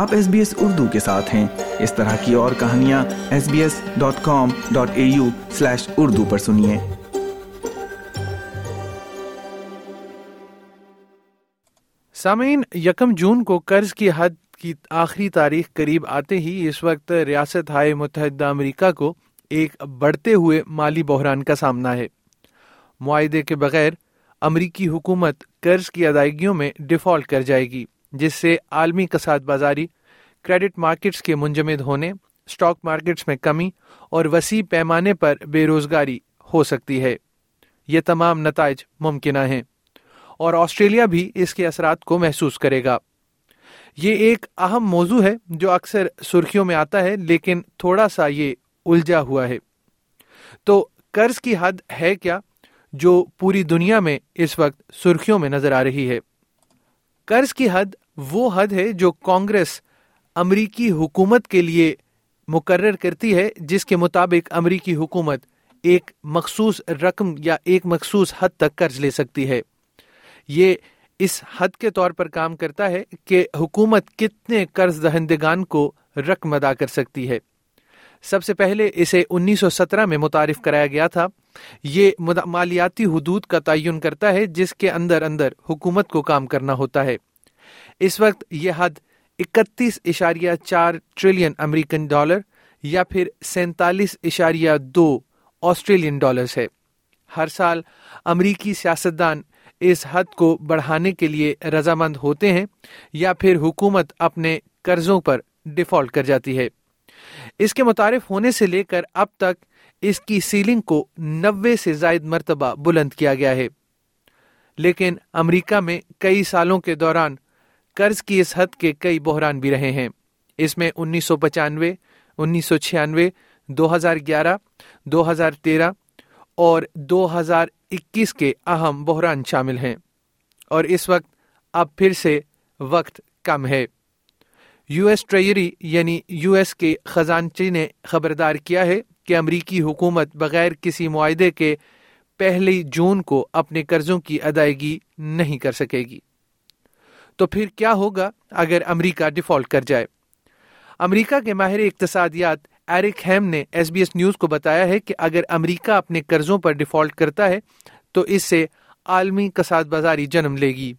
آپ S B S Urdu کے ساتھ ہیں۔ اس طرح کی اور کہانیاں S B S dot com dot A U slash Urdu پر سنیے۔ سامعین، یکم جون کو قرض کی حد کی آخری تاریخ قریب آتے ہی اس وقت ریاست ہائے متحدہ امریکہ کو ایک بڑھتے ہوئے مالی بحران کا سامنا ہے۔ معاہدے کے بغیر امریکی حکومت قرض کی ادائیگیوں میں ڈیفالٹ کر جائے گی۔ جس سے عالمی کساد بازاری، کریڈٹ مارکیٹس کے منجمد ہونے اسٹاک مارکیٹس میں کمی اور وسیع پیمانے پر بے روزگاری ہو سکتی ہے۔ یہ تمام نتائج ممکنہ ہیں اور آسٹریلیا بھی اس کے اثرات کو محسوس کرے گا۔ یہ ایک اہم موضوع ہے جو اکثر سرخیوں میں آتا ہے، لیکن تھوڑا سا یہ الجھا ہوا ہے۔ تو قرض کی حد ہے کیا جو پوری دنیا میں اس وقت سرخیوں میں نظر آ رہی ہے؟ قرض کی حد وہ حد ہے جو کانگریس امریکی حکومت کے لیے مقرر کرتی ہے، جس کے مطابق امریکی حکومت ایک مخصوص رقم یا ایک مخصوص حد تک قرض لے سکتی ہے۔ یہ اس حد کے طور پر کام کرتا ہے کہ حکومت کتنے قرض دہندگان کو رقم ادا کر سکتی ہے۔ سب سے پہلے اسے انیس سو سترہ میں متعارف کرایا گیا تھا۔ یہ مالیاتی حدود کا تعین کرتا ہے جس کے اندر اندر حکومت کو کام کرنا ہوتا ہے۔ اس وقت یہ حد اکتیس اشاریہ چار ٹریلین امریکن ڈالر یا پھر سینتالیس اشاریہ دو آسٹریلین ڈالرز ہے۔ ہر سال امریکی سیاستدان اس حد کو بڑھانے کے لیے رضامند ہوتے ہیں یا پھر حکومت اپنے قرضوں پر ڈیفالٹ کر جاتی ہے۔ اس کے متعارف ہونے سے لے کر اب تک اس کی سیلنگ کو نوے سے زائد مرتبہ بلند کیا گیا ہے۔ لیکن امریکہ میں کئی سالوں کے دوران قرض کی اس حد کے کئی بحران بھی رہے ہیں۔ اس میں انیس سو پچانوے، انیس سو چھیانوے، دو ہزار گیارہ، دو ہزار تیرہ اور دو ہزار اکیس کے اہم بحران شامل ہیں۔ اور اس وقت اب پھر سے وقت کم ہے۔ یو ایس ٹریجری یعنی یو ایس کے خزانچی نے خبردار کیا ہے کہ امریکی حکومت بغیر کسی معاہدے کے پہلی جون کو اپنے قرضوں کی ادائیگی نہیں کر سکے گی۔ تو پھر کیا ہوگا اگر امریکہ ڈیفالٹ کر جائے؟ امریکہ کے ماہر اقتصادیات ایرک ہیم نے ایس بی ایس نیوز کو بتایا ہے کہ اگر امریکہ اپنے قرضوں پر ڈیفالٹ کرتا ہے، تو اس سے عالمی کساد بازاری جنم لے گی۔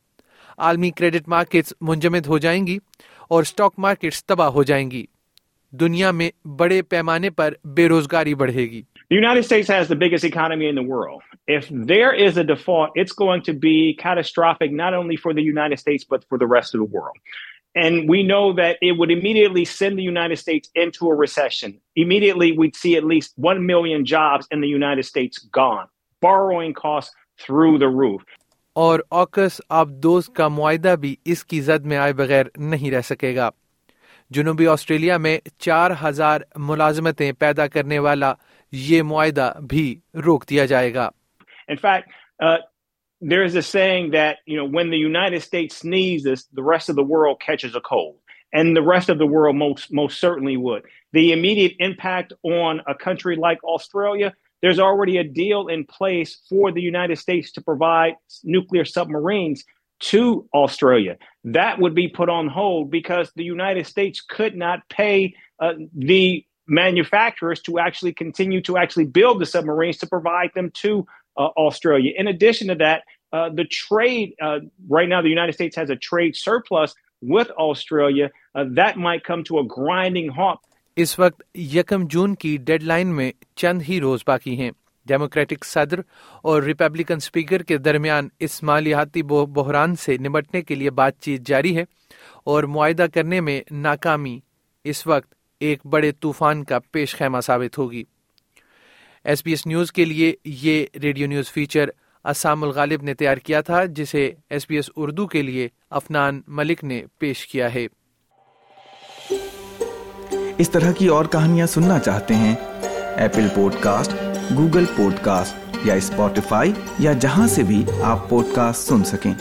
عالمی کریڈٹ مارکیٹس منجمد ہو جائیں گی اور اسٹاک مارکیٹس تباہ ہو جائیں گی۔ دنیا میں بڑے پیمانے پر بے روزگاری بڑھے گیٹلیٹلی معاہدہ بھی اس کی زد میں آئے بغیر نہیں رہ سکے گا۔ جنوبی آسٹریلیا میں چار ہزار ملازمتیں پیدا کرنے والا یہ معاہدہ بھی روک دیا جائے گا۔ To Australia. That would be put on hold because the United States could not pay uh, the manufacturers to actually continue to actually build the submarines to provide them to uh, Australia. In addition to that, uh, the trade, uh, right now the United States has a trade surplus with Australia. Uh, that might come to a grinding halt اس وقت یکم جون کی dead line میں چند ہی روز باقی ہیں democratic صدر اور Republican speaker کے درمیان اس مالیاتی بحران سے نمٹنے کے لیے بات چیت جاری ہے اور معاہدہ کرنے میں ناکامی اس وقت ایک بڑے طوفان کا پیش خیمہ ثابت ہوگی۔ ایس بی ایس نیوز کے لیے یہ radio news feature Asam Alghalib نے تیار کیا تھا، جسے ایس بی ایس اردو کے لیے افنان ملک نے پیش کیا ہے۔ اس طرح کی اور کہانیاں سننا چاہتے ہیں۔ Apple podcast Google podcast یا اسپوٹیفائی یا جہاں سے بھی آپ پوڈ کاسٹ سن سکیں۔